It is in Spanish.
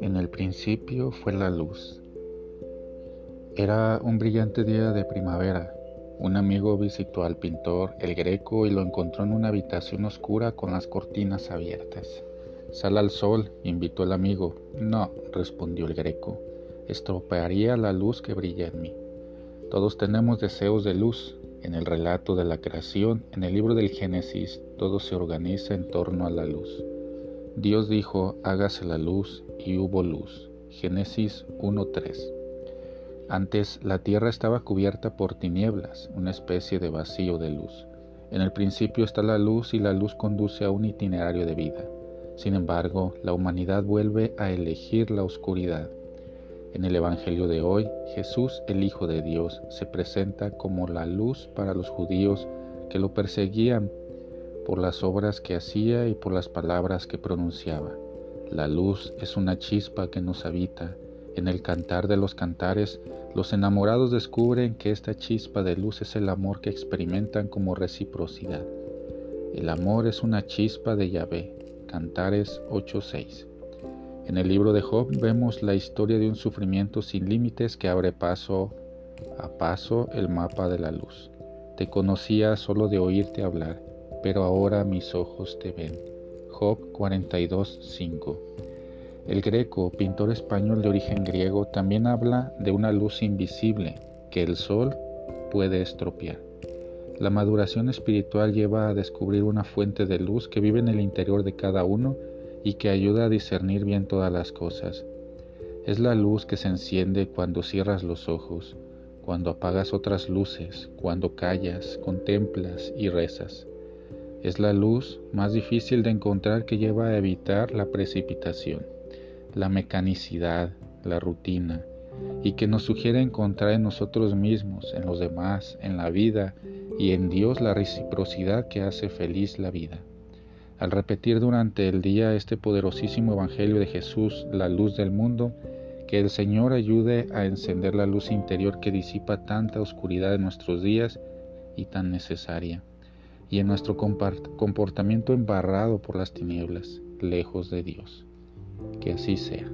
En el principio fue la luz. Era un brillante día de primavera. Un amigo visitó al pintor, el greco, y lo encontró en una habitación oscura con las cortinas abiertas. Sal al sol, invitó el amigo. No, respondió el greco, estropearía la luz que brilla en mí. Todos tenemos deseos de luz. En el relato de la creación, en el libro del Génesis, todo se organiza en torno a la luz. Dios dijo, hágase la luz, y hubo luz. Génesis 1.3. Antes la tierra estaba cubierta por tinieblas, una especie de vacío de luz. En el principio está la luz y la luz conduce a un itinerario de vida. Sin embargo, la humanidad vuelve a elegir la oscuridad. En el Evangelio de hoy, Jesús, el Hijo de Dios, se presenta como la luz para los judíos que lo perseguían por las obras que hacía y por las palabras que pronunciaba. La luz es una chispa que nos habita. En el cantar de los cantares, los enamorados descubren que esta chispa de luz es el amor que experimentan como reciprocidad. El amor es una chispa de Yahvé. Cantares 8:6. En el libro de Job vemos la historia de un sufrimiento sin límites que abre paso a paso el mapa de la luz. Te conocía solo de oírte hablar pero ahora mis ojos te ven. Job 42.5. El Greco, pintor español de origen griego, también habla de una luz invisible que el sol puede estropear. La maduración espiritual lleva a descubrir una fuente de luz que vive en el interior de cada uno y que ayuda a discernir bien todas las cosas. Es la luz que se enciende cuando cierras los ojos, cuando apagas otras luces, cuando callas, contemplas y rezas. Es la luz más difícil de encontrar que lleva a evitar la precipitación, la mecanicidad, la rutina, y que nos sugiere encontrar en nosotros mismos, en los demás, en la vida y en Dios la reciprocidad que hace feliz la vida. Al repetir durante el día este poderosísimo Evangelio de Jesús, la luz del mundo, que el Señor ayude a encender la luz interior que disipa tanta oscuridad en nuestros días y tan necesaria y en nuestro comportamiento embarrado por las tinieblas, lejos de Dios. Que así sea.